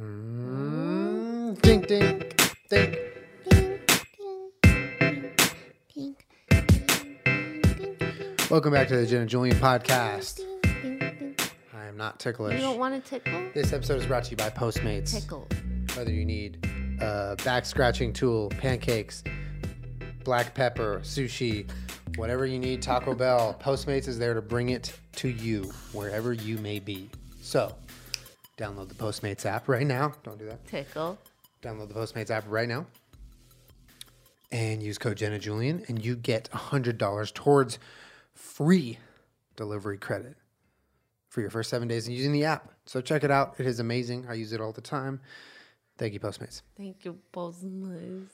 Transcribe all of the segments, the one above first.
Mm, ding, ding, ding. Welcome back to the Jen and Julian podcast. I am not ticklish. You don't want to tickle? This episode is brought to you by Postmates. Tickle. Whether you need a back scratching tool, pancakes, black pepper, sushi, whatever you need, Taco Bell, Postmates is there to bring it to you wherever you may be. So, download the Postmates app right now. Don't do that. Tickle. Download the Postmates app right now and use code Jenna Julian, and you get $100 towards free delivery credit for your first seven days using the app. So check it out. It is amazing. I use it all the time. Thank you, Postmates. Thank you, Postmates.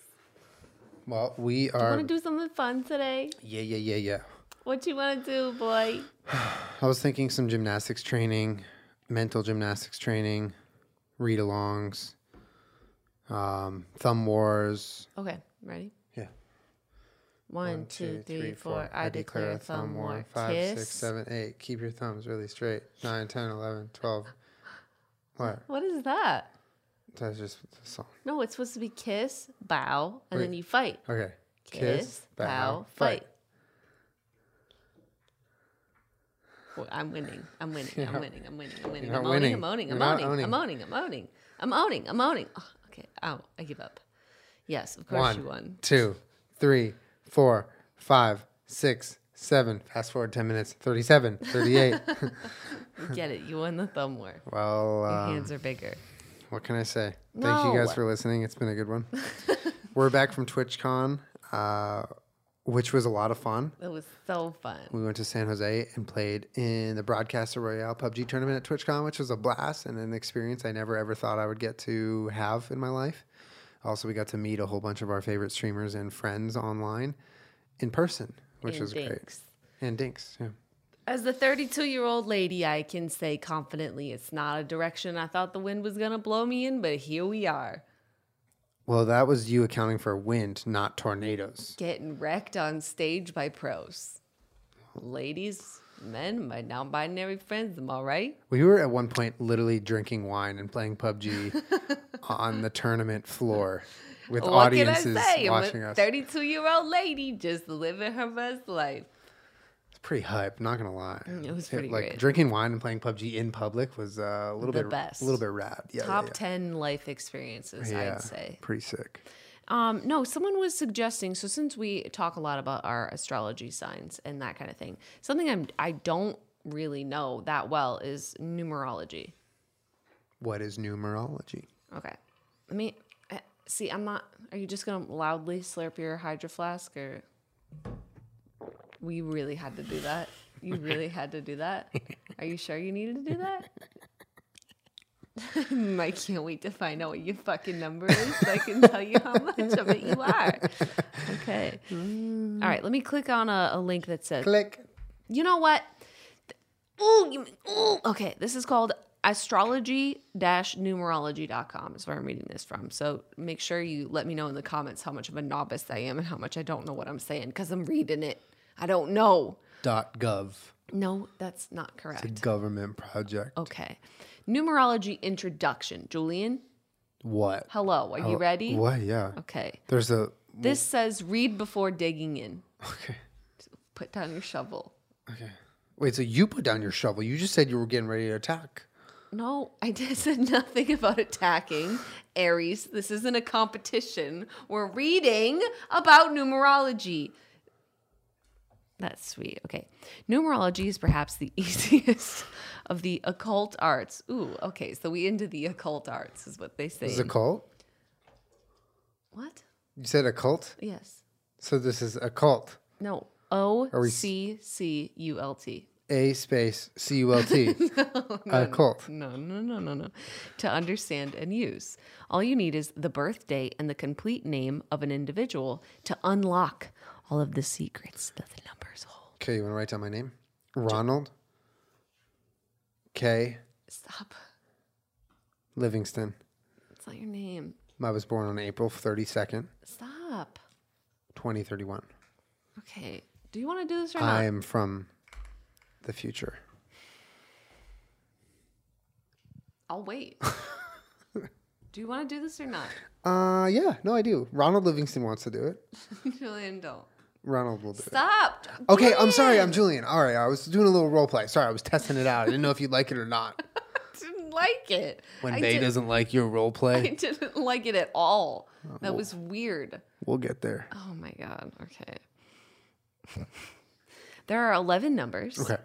Well, we are. Do Want to do something fun today? Yeah, yeah, yeah, yeah. What you want to do, boy? I was thinking some gymnastics training, mental gymnastics training, read alongs, um, thumb wars. Okay, ready? Yeah. One, two, three, four. I declare a thumb war. Five, Kiss. six, seven, eight. Keep your thumbs really straight. Nine, ten, eleven, twelve. What? What is that? That's just the song. No, it's supposed to be kiss, bow, and then you fight. Okay. Kiss, bow, fight. Well, I'm winning. I'm winning. I'm not- winning. I'm winning. I'm winning. I'm owning. winning. I'm owning. I'm owning. owning. I'm owning. I'm owning. I'm owning. I'm owning. Oh, okay. Ow. I give up. Yes, of course you One, won. two, three, four, five, six, seven. Fast forward 10 minutes. 37, 38. You get it. You won the thumb war. well, Your uh, hands are bigger. what can I say? Thank you guys for listening. It's been a good one. We're back from TwitchCon, uh, which was a lot of fun. It was so fun. We went to San Jose and played in the Broadcaster Royale PUBG tournament at TwitchCon, which was a blast and an experience I never ever thought I would get to have in my life. Also, we got to meet a whole bunch of our favorite streamers and friends online in person, which And was great. Dinks. And Dinks, yeah. As the 32 year old lady, I can say confidently it's not a direction I thought the wind was going to blow me in, but here we are, Well, that was you accounting for wind, not tornadoes. getting wrecked on stage by pros. Ladies, men, my non binary friends, am I right? We were at one point literally drinking wine and playing PUBG on the tournament floor with What can I audiences say? watching I'm a us. 32 year old lady just living her best life. Pretty hype, not gonna lie. it was pretty like great. drinking wine and playing PUBG in public was uh, a little The bit best. a little bit rad. Yeah, yeah, Top yeah. 10 life experiences, Yeah, I'd say. pretty sick. Um, no, someone was suggesting. So since we talk a lot about our astrology signs and that kind of thing, something I'm I don't really know that well is numerology. What is numerology? Okay, let me uh, see. I'm not. Are you just gonna loudly slurp your hydro flask, or we really had to do that? You really had to do that? Are you sure you needed to do that? I can't wait to find out what your fucking number is so I can tell you how much of it you are. Okay. All right, let me click on a, a link that says Click. you know what? Ooh, you, ooh. Okay, this is called astrology-numerology.com is where I'm reading this from. So make sure you let me know in the comments how much of a novice I am and how much I don't know what I'm saying because I'm reading it. I don't know. Dot gov. No, that's not correct. It's a government project. Okay. Numerology introduction. Julian, What? hello. Are you ready? What? Yeah. Okay. There's a. This says read before digging in. Okay. Put down your shovel. Okay. Wait. So you put down your shovel. You just said you were getting ready to attack. No, I did said nothing about attacking. Aries, this isn't a competition. We're reading about numerology. That's sweet. Okay. Numerology is perhaps the easiest of the occult arts. Ooh, okay. So we into the occult arts is what they say. This is a cult. what? You said a cult. Yes. So this is a cult. No. O C C U L T. A space C U L T. A cult. No, no, no, no, no. To understand and use. All you need is the birth date and the complete name of an individual to unlock all of the secrets that the numbers hold. Okay, you want to write down my name? Ronald K. Stop. Livingston. It's not your name. I was born on April 32nd, Stop. 2031. Okay. Do you want to do this or not? I am from the future. I'll wait. Do you want to do this or not? Uh, yeah, no, I do. Ronald Livingston wants to do it. Julian, don't. Ronald will do it. Stop. Okay, I'm sorry. I'm Julian! Julian. All right, I was doing a little role play. Sorry, I was testing it out. I didn't know if you'd like it or not. I didn't like it. When I Bay did- doesn't like your role play. I play, didn't like it at all. Uh, that was weird. we'll get there. Oh my god. Okay. there are 11 numbers Okay.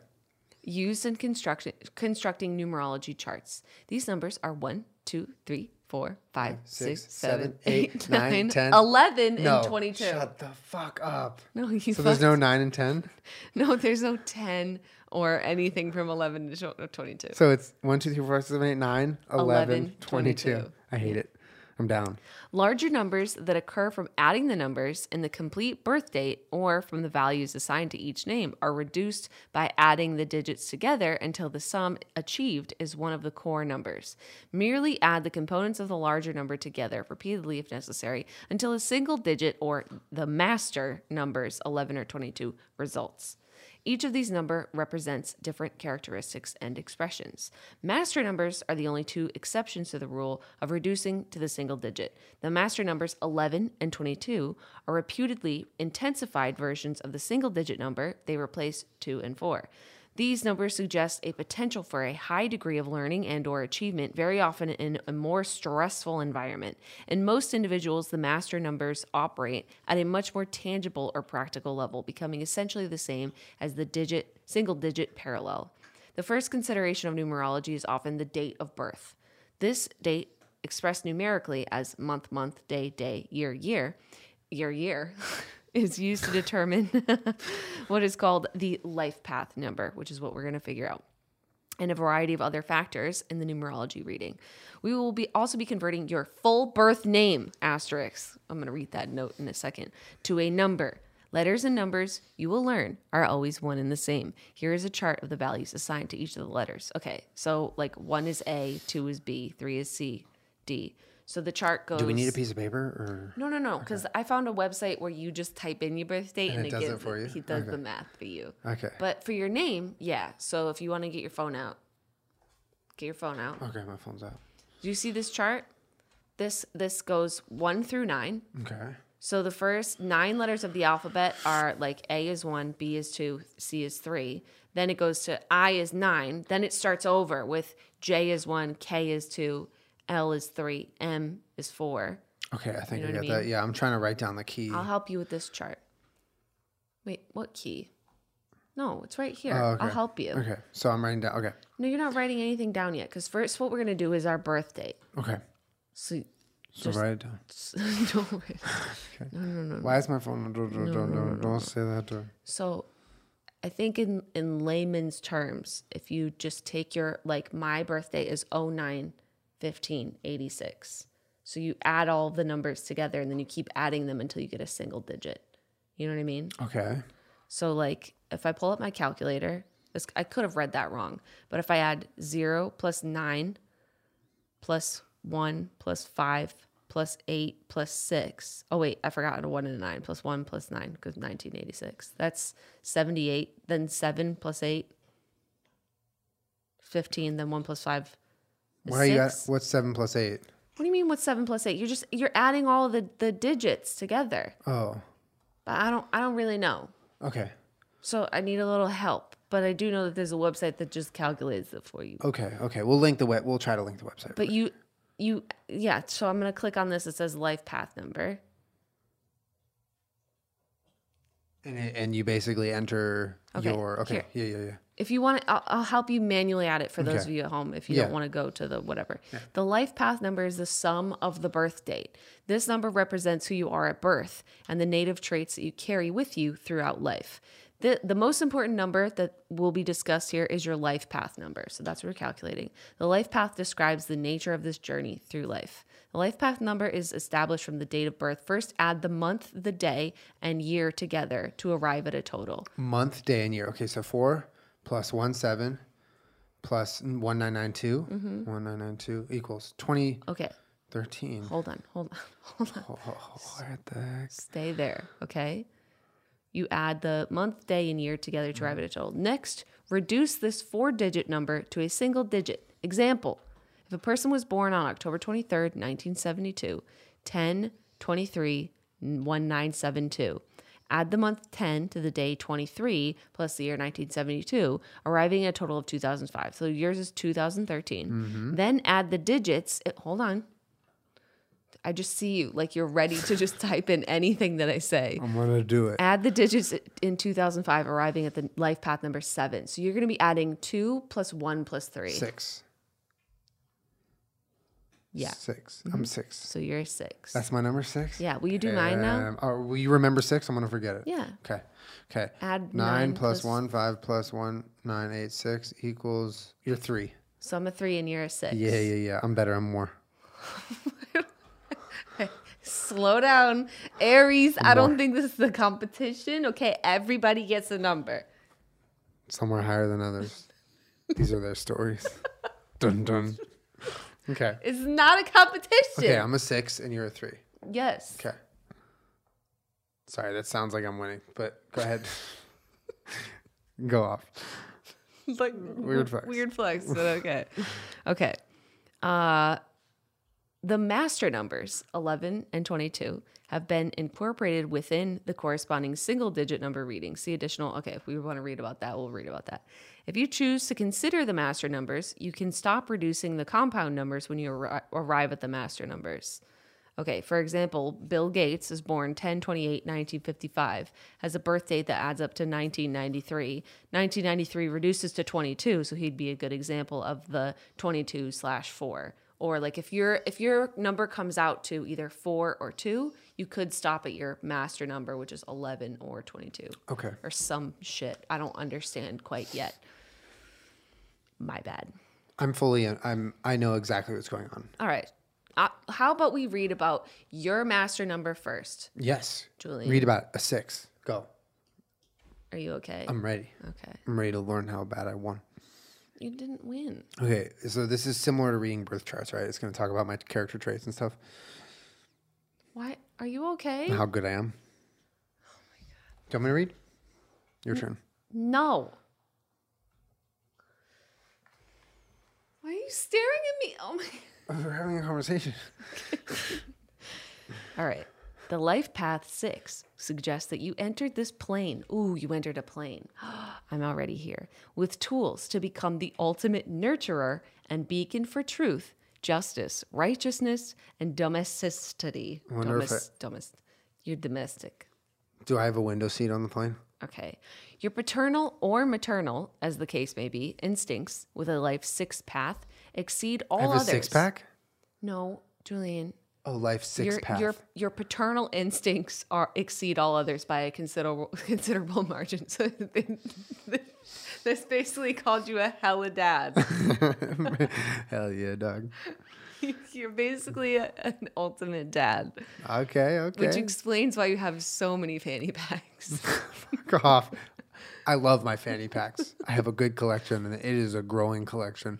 used in construction constructing numerology charts. These numbers are 1, 2, 3, 4, 5, six, seven, eight, nine, 10. 11 No. and 22. Shut the fuck up. No, you So there's no nine and ten. no, there's no 10 or anything from 11 to 22. So it's one, two, three, four, five, six, seven, eight, nine, 11, 11, 22. 22. I hate it. I'm down. Larger numbers that occur from adding the numbers in the complete birth date or from the values assigned to each name are reduced by adding the digits together until the sum achieved is one of the core numbers. Merely add the components of the larger number together repeatedly if necessary until a single digit or the master numbers 11 or 22 results. Each of these number represents different characteristics and expressions. Master numbers are the only two exceptions to the rule of reducing to the single digit. The master numbers 11 and 22 are reputedly intensified versions of the single digit number they replace 2 and 4. These numbers suggest a potential for a high degree of learning and or achievement very often in a more stressful environment. In most individuals, the master numbers operate at a much more tangible or practical level, becoming essentially the same as the digit single digit parallel. The first consideration of numerology is often the date of birth. This date expressed numerically as month month day day year year year year is used to determine what is called the life path number, which is what we're going to figure out, and a variety of other factors in the numerology reading. We will be also be converting your full birth name asterisk. I'm going to read that note in a second to a number. Letters and numbers you will learn are always one and the same. Here is a chart of the values assigned to each of the letters. Okay, so like one is A, two is B, three is C, D. So the chart goes. Do we need a piece of paper or? No, no, no. Because I found a website where you just type in your birth date and, it does it gives for you? He does Okay. the math for you. Okay. But for your name, yeah. So if you want to get your phone out, get your phone out. Okay, my phone's out. Do you see this chart? This this goes one through nine. Okay. So the first nine letters of the alphabet are like A is one, B is two, C is three. Then it goes to I is nine. Then it starts over with J is one, K is two, L is three, M is four. Okay, I think know I what I got that. Yeah, I'm trying to write down the key. I'll help you with this chart. Wait, what key? No, it's right here. Oh, okay. I'll help you. Okay, so I'm writing down. Okay. No, you're not writing anything down yet because first, what we're going to do is our birth date. Okay. So, So write it down. no, no, no. Why is my phone? Don't, don't, don't, don't, don't say that. To... So I think in in layman's terms, if you just take your like my birthday is 09 15 86. So you add all the numbers together and then you keep adding them until you get a single digit. You know what I mean? Okay. So like if I pull up my calculator, this, I could have read that wrong, but if I add 0 plus 9 plus 1 plus 5 plus 8 plus 6. Oh wait, I forgot a 1 and a 9 plus 1 plus 9 because 1986. That's 78, then 7 plus 8 15, then 1 plus 5 Why you got? What's seven plus eight? What do you mean what's 7 plus 8? You're just you're adding all the the digits together. Oh. But I don't I don't really know. Okay. So I need a little help. But I do know that there's a website that just calculates it for you. Okay. Okay. We'll link the web. We'll try to link the website. But you, you, yeah. So I'm gonna click on this. It says life path number. and, it- and you basically enter Okay, your. Okay. here. Yeah. Yeah. Yeah. If you want, I'll, I'll help you manually add it for those Okay. of you at home. If you Yeah. don't want to go to the whatever, the life path number is the sum of the birth date. This number represents who you are at birth and the native traits that you carry with you throughout life. The, the most important number that will be discussed here is your life path number. So that's what we're calculating. The life path describes the nature of this journey through life. The life path number is established from the date of birth. First, add the month, the day, and year together to arrive at a total. Month, day, and year. Okay. So four plus one seven plus one nine nine two. Mm-hmm. One nine nine two equals twenty Okay, thirteen. hold on, hold on, hold on. Oh, what the heck? Stay there, okay? You add the month, day, and year together to arrive at a total. Next, reduce this four digit number to a single digit. Example If a person was born on October 23rd, 1972, 10 23 1972, add the month 10 to the day 23 plus the year 1972, arriving at a total of 2005. So yours is 2013. Then add the digits. eh, hold on. I just see you like you're ready to just type in anything that I say. I'm gonna do it. Add the digits in 2005, arriving at the life path number seven. So you're going to be adding two plus one plus three. Six. Yeah. 6 i I'm six. So you're six. That's my number six. yeah. Will you do nine now? Um, oh, will you remember six? I'm gonna forget it. Yeah. Okay. Okay. Add nine nine plus plus- one, five plus one, nine, eight, six equals. You're three. So I'm a three and you're a six. Yeah, yeah, yeah. I'm better. I'm more. Slow down. Aries, I don't think this is the competition. Okay. Everybody gets a number. Somewhere higher than others. These are their stories. dun dun. Okay. It's not a competition. Okay. I'm a six and you're a three. yes. Okay. Sorry, that sounds like I'm winning, but go ahead. go off. like Weird flex. Weird flex, but okay. okay. Uh the master numbers 11 and 22 have been incorporated within the corresponding single digit number reading. See additional. Okay, if we want to read about that, we'll read about that. If you choose to consider the master numbers, you can stop reducing the compound numbers when you arri- arrive at the master numbers. Okay, for example, Bill Gates is born 10 28 1955, has a birth date that adds up to 1993. 1993 reduces to 22, so he'd be a good example of the 22 slash 4. Or like if your if your number comes out to either 4 or 2, you could stop at your master number, which is 11 or 22 Okay. or some shit. I don't understand quite yet. My bad. I'm fully. in. I'm. I know exactly what's going on. All right. Uh, how about we read about your master number first? Yes. Julian. Read about a six. Go. Are you okay? I'm ready. okay. I'm ready to learn how bad I won. You didn't win. Okay, so this is similar to reading birth charts, right? It's going to talk about my character traits and stuff, Why? Are you okay? how good I am. Oh my god! Do you want me to read? Your turn. No. Why are you staring at me? Oh my. We're having a conversation. All right. The life path six suggests that you entered this plane. Ooh, you entered a plane. I'm already here. With tools to become the ultimate nurturer and beacon for truth, justice, righteousness, and domesticity. Wonder if Domes- domest- You're domestic. Do I have a window seat on the plane? Okay. Your paternal or maternal, as the case may be, instincts with a life six path exceed all I have a six pack. No, Julian. Oh, life six your, path. your your paternal instincts are exceed all others by a considerable considerable margin. So this basically called you a hella dad. Hell yeah, dog. You're basically a, an ultimate dad, Okay, okay. which explains why you have so many fanny packs. Fuck off. I love my fanny packs. I have a good collection, and it is a growing collection.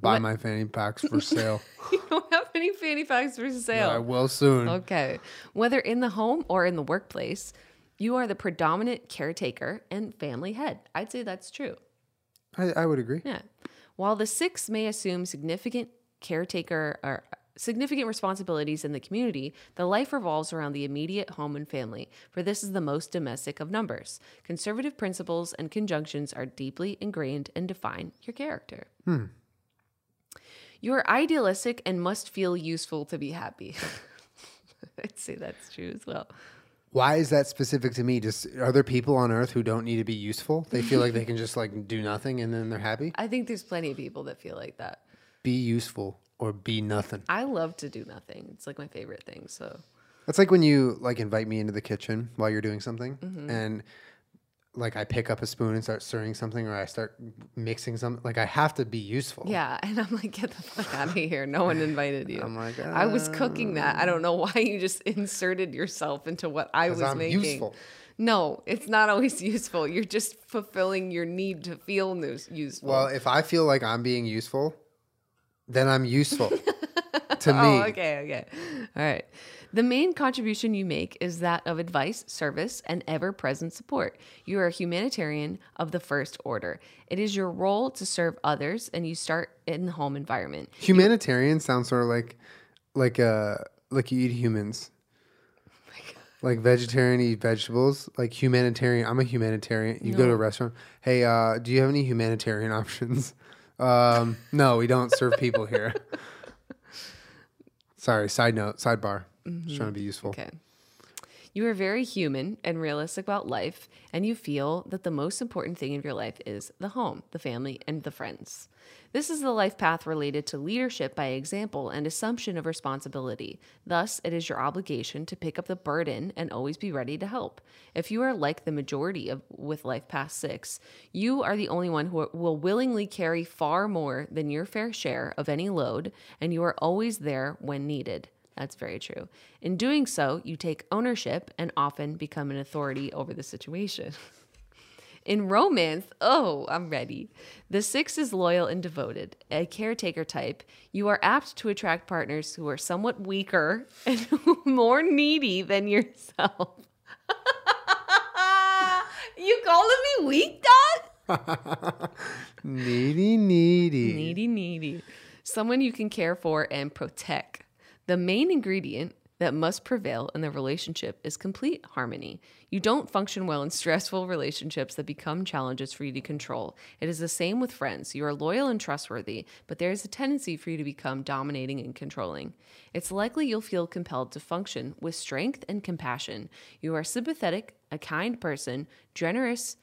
Buy my fanny packs for sale. you don't have any fanny packs for sale. I will soon. Okay. Whether in the home or in the workplace, you are the predominant caretaker and family head. I'd say that's true. I, I would agree. Yeah. While the six may assume significant caretaker or significant responsibilities in the community, the life revolves around the immediate home and family, for this is the most domestic of numbers. Conservative principles and conjunctions are deeply ingrained and define your character. Hmm. You are idealistic and must feel useful to be happy. I'd say that's true as well. Why is that specific to me? Just are there people on Earth who don't need to be useful? They feel like they can just like do nothing and then they're happy. I think there's plenty of people that feel like that. Be useful or be nothing. I love to do nothing. It's like my favorite thing. So That's like when you like invite me into the kitchen while you're doing something, Mm-hmm. and like I pick up a spoon and start stirring something, or I start mixing something. Like I have to be useful. yeah, and I'm like, get the fuck out of here. No one invited you. I'm like, I was cooking that. I don't know why you just inserted yourself into what I was I'm making. useful. No, it's not always useful. You're just fulfilling your need to feel useful. Well, if I feel like I'm being useful, then I'm useful. To me. Oh, okay, okay. All right. The main contribution you make is that of advice, service, and ever present support. You are a humanitarian of the first order. It is your role to serve others, and you start in the home environment. Humanitarian sounds sort of like like uh like you eat humans. Like vegetarian eat vegetables. Like humanitarian. I'm a humanitarian. You go to a restaurant. Hey, uh, do you have any humanitarian options? Um, no, we don't serve people here. Sorry. Side note. Sidebar. Just mm-hmm. trying to be useful. Okay. You are very human and realistic about life, and you feel that the most important thing in your life is the home, the family, and the friends. This is the life path related to leadership by example and assumption of responsibility. Thus, it is your obligation to pick up the burden and always be ready to help. If you are like the majority of with life path 6, you are the only one who will willingly carry far more than your fair share of any load, and you are always there when needed. That's very true. In doing so, you take ownership and often become an authority over the situation. In romance, oh, I'm ready. The six is loyal and devoted, a caretaker type. You are apt to attract partners who are somewhat weaker and more needy than yourself. you calling me weak, dog? Needy, needy. Needy, needy. Someone you can care for and protect. The main ingredient that must prevail in the relationship is complete harmony. You don't function well in stressful relationships that become challenges for you to control. It is the same with friends. You are loyal and trustworthy, but there is a tendency for you to become dominating and controlling. It's likely you'll feel compelled to function with strength and compassion. You are sympathetic, a kind person, generous,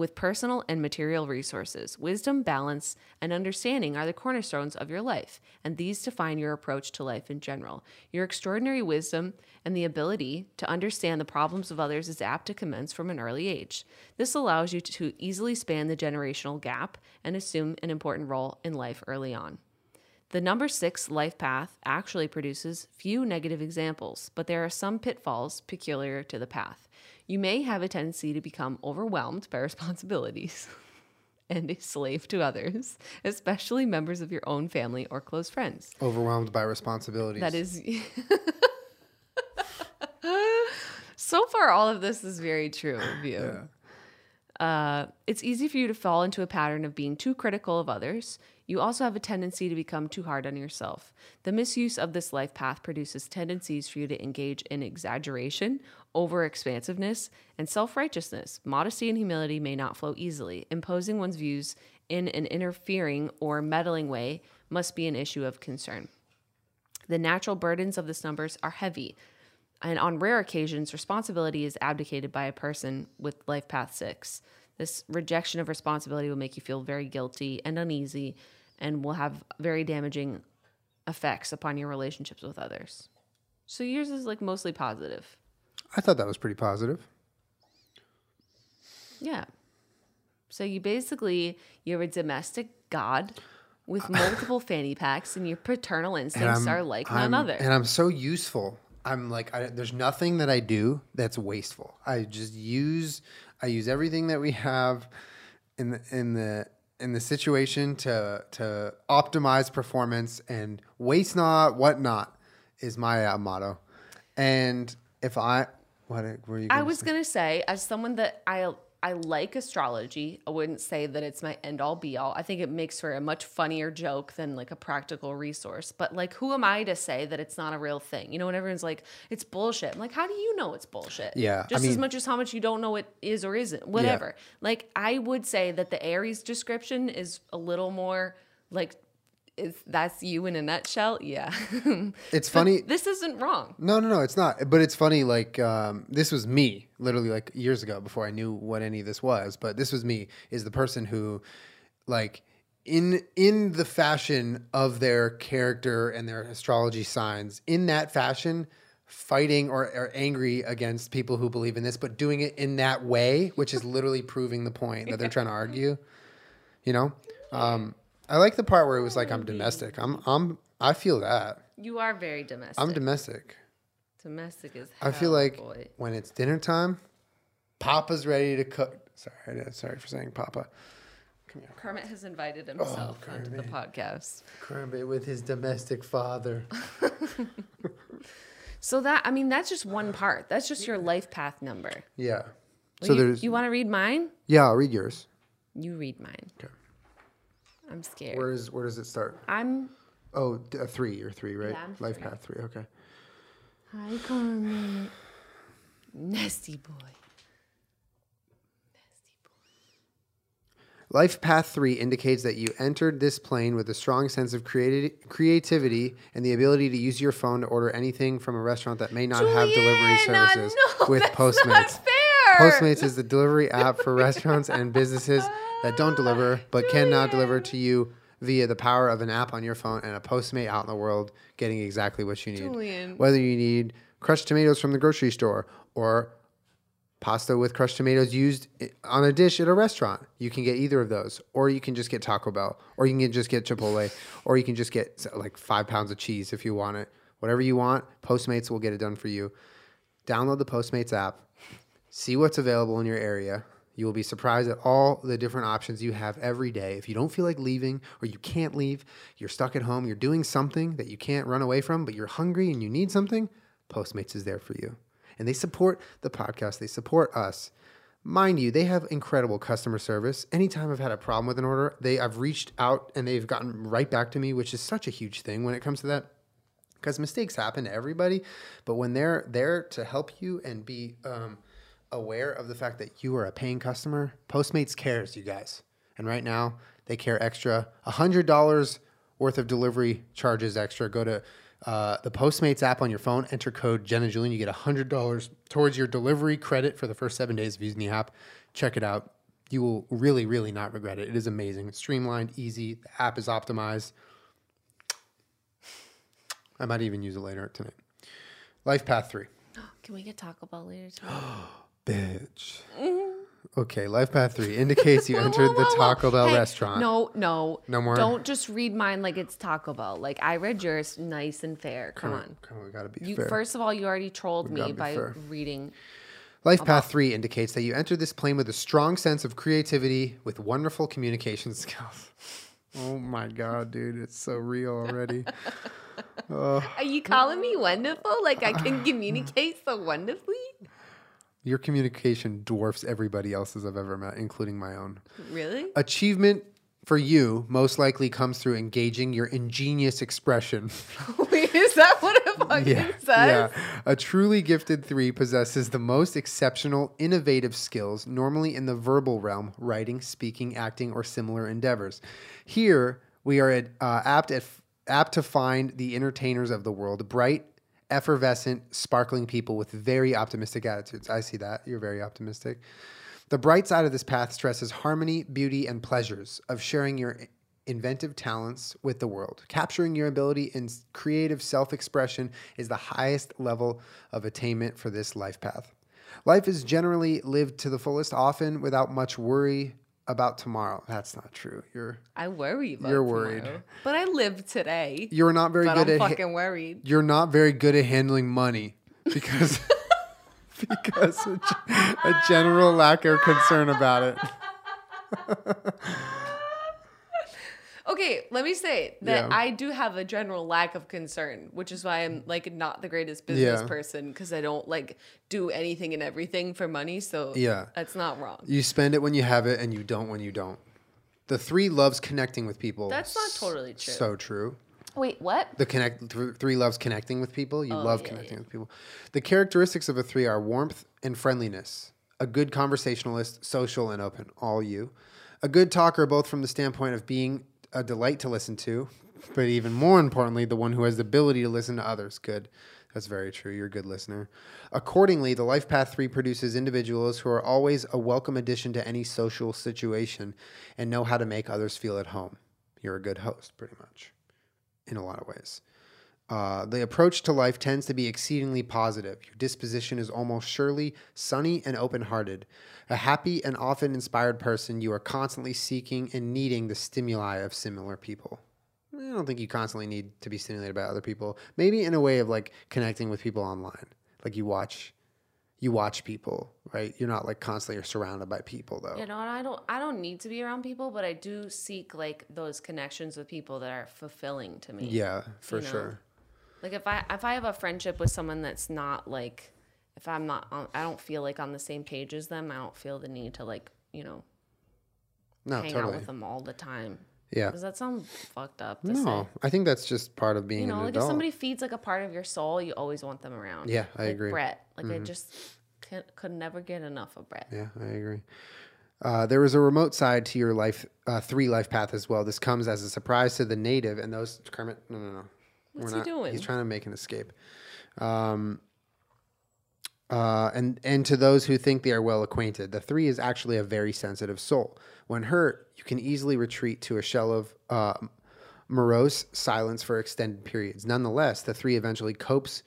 with personal and material resources. Wisdom, balance, and understanding are the cornerstones of your life, and these define your approach to life in general. Your extraordinary wisdom and the ability to understand the problems of others is apt to commence from an early age. This allows you to easily span the generational gap and assume an important role in life early on. The number six life path actually produces few negative examples, but there are some pitfalls peculiar to the path. You may have a tendency to become overwhelmed by responsibilities and a slave to others, especially members of your own family or close friends. Overwhelmed by responsibilities. That is. so far, all of this is very true of you. Uh, it's easy for you to fall into a pattern of being too critical of others. You also have a tendency to become too hard on yourself. The misuse of this life path produces tendencies for you to engage in exaggeration, over expansiveness, and self righteousness. Modesty and humility may not flow easily. Imposing one's views in an interfering or meddling way must be an issue of concern. The natural burdens of this numbers are heavy, and on rare occasions, responsibility is abdicated by a person with life path six. This rejection of responsibility will make you feel very guilty and uneasy and will have very damaging effects upon your relationships with others. So yours is like mostly positive. I thought that was pretty positive. Yeah. So you basically you're a domestic god with uh, multiple fanny packs and your paternal instincts are like none I'm- other. And I'm so useful. I'm like, I, there's nothing that I do that's wasteful. I just use, I use everything that we have in the in the in the situation to to optimize performance and waste not, what not, is my uh, motto. And if I, what were you? I was say? gonna say, as someone that I I like astrology, I wouldn't say that it's my end all be all. I think it makes for a much funnier joke than like a practical resource. But like, who am I to say that it's not a real thing? You know, when everyone's like, it's bullshit. I'm like, how do you know it's bullshit? Yeah, I Just as much as how much you don't know it is or isn't. Whatever. Like, I would say that the Aries description is a little more like. Is that's you in a nutshell? Yeah. It's funny. this isn't wrong. No, no, no, it's not. But it's funny. Like um, this was me, literally, like years ago, before I knew what any of this was. But this was me. Is the person who, like, in in the fashion of their character and their astrology signs, in that fashion, fighting or, or angry against people who believe in this, but doing it in that way, which is literally proving the point that they're trying to argue. You know, um, I like the part where it was like, "I'm mm-hmm. domestic." I'm, I'm, I feel that. You are very domestic. I'm domestic. Domestic is. I feel like boy. when it's dinner time, Papa's ready to cook. Sorry, sorry for saying Papa. Come here. Kermit has invited oh, himself onto the podcast. Kermit with his domestic father. So that I mean that's just one part. That's just your life path number. Yeah. Well, so you, there's you want to read mine? yeah. I'll read yours. You read mine. Okay. I'm scared. Where is where does it start? I'm Oh, a three or three, right? Yeah, Life three. path three. Okay. Hi Kermit. Nasty boy. Nasty boy. Life path three indicates that you entered this plane with a strong sense of creati- creativity and the ability to use your phone to order anything from a restaurant that may not have delivery services no, with that's Postmates. Not fair. Postmates is the delivery app for restaurants and businesses that don't deliver but can now deliver to you via the power of an app on your phone and a Postmate out in the world getting exactly what you need. Julian. Whether you need crushed tomatoes from the grocery store or pasta with crushed tomatoes used on a dish at a restaurant, you can get either of those. Or you can just get Taco Bell, or you can just get Chipotle, or you can just get like five pounds of cheese if you want it. Whatever you want, Postmates will get it done for you. Download the Postmates app, see what's available in your area. You will be surprised at all the different options you have every day. If you don't feel like leaving or you can't leave, you're stuck at home, you're doing something that you can't run away from, but you're hungry and you need something, Postmates is there for you. And they support the podcast, they support us. Mind you, they have incredible customer service. Anytime I've had a problem with an order, they I've reached out and they've gotten right back to me, which is such a huge thing when it comes to that because mistakes happen to everybody but when they're there to help you and be um, aware of the fact that you are a paying customer postmates cares you guys. And right now they care extra. $100 worth of delivery charges extra. Go to uh, the postmates app on your phone enter code jenna julian you get $100 towards your delivery credit for the first seven days of using the app. Check it out. You will really really not regret it. It is amazing. It's streamlined easy. The app is optimized. I might even use it later tonight. Life Path 3. Can we get Taco Bell later tonight? Bitch. Mm-hmm. Okay, Life Path 3 indicates you entered the Taco Bell Hey, restaurant. No, no. No more? Don't just read mine like it's Taco Bell. Like I read yours nice and fair. Come on. Come on, we gotta be You fair. first of all, you already trolled gotta me by fair. reading. Life Path 3 indicates that you entered this plane with a strong sense of creativity with wonderful communication skills. Oh my God, dude, it's so real already. Are you calling me wonderful? Like I can communicate so wonderfully? Your communication dwarfs everybody else's I've ever met, including my own. Really? Achievement for you most likely comes through engaging your ingenious expression. Wait, is that what it fucking says? yeah. A truly gifted three possesses the most exceptional, innovative skills, normally in the verbal realm, writing, speaking, acting, or similar endeavors. Here, we are at, uh, apt, at, apt to find the entertainers of the world, bright, effervescent, sparkling people with very optimistic attitudes. I see that. You're very optimistic. The bright side of this path stresses harmony, beauty, and pleasures of sharing your inventive talents with the world. Capturing your ability in creative self expression is the highest level of attainment for this life path. Life is generally lived to the fullest, often without much worry about tomorrow. That's not true. You're I worry about You're worried. tomorrow. But I live today. you're not very But good I'm at ha- fucking worried. you're not very good at handling money because because a general lack of concern about it. Okay, let me say that Yeah. I do have a general lack of concern, which is why I'm like not the greatest business Yeah. person because I don't like do anything and everything for money. So Yeah. that's not wrong. You spend it when you have it, and you don't when you don't. The three loves connecting with people. That's not totally true. So true. Wait, what? The connect th- three loves connecting with people. You Oh, love yeah, connecting with people. The characteristics of a three are warmth and friendliness. A good conversationalist, social and open. All you. A good talker, both from the standpoint of being a delight to listen to, but even more importantly, the one who has the ability to listen to others. Good. That's very true. You're a good listener. Accordingly, the Life Path 3 produces individuals who are always a welcome addition to any social situation and know how to make others feel at home. You're a good host, pretty much, in a lot of ways. Uh, the approach to life tends to be exceedingly positive. Your disposition is almost surely sunny and open hearted. A happy and often inspired person, you are constantly seeking and needing the stimuli of similar people. I don't think you constantly need to be stimulated by other people. Maybe in a way of like connecting with people online. Like you watch you watch people, right? You're not like constantly surrounded by people though. You know, I don't I don't need to be around people, but I do seek like those connections with people that are fulfilling to me. Yeah, for You know? sure. Like if I if I have a friendship with someone that's not like if I'm not on I don't feel like on the same page as them, I don't feel the need to like, you know, No, hang totally. out with them all the time. Yeah. Does that sound fucked up to No, say? I think that's just part of being You know, like if somebody feeds like a part of your soul, you always want them around. Yeah, I like agree. Mm-hmm. Brett. Like I just could never get enough of Brett. Yeah, I agree. Uh, there is a remote side to your life, uh, three life path as well. This comes as a surprise to the native and those Kermit. No, no, no. What's he doing? He's trying to make an escape. Um, uh, and and to those who think they are well acquainted, the three is actually a very sensitive soul. When hurt, you can easily retreat to a shell of uh, morose silence for extended periods. Nonetheless, the three eventually copes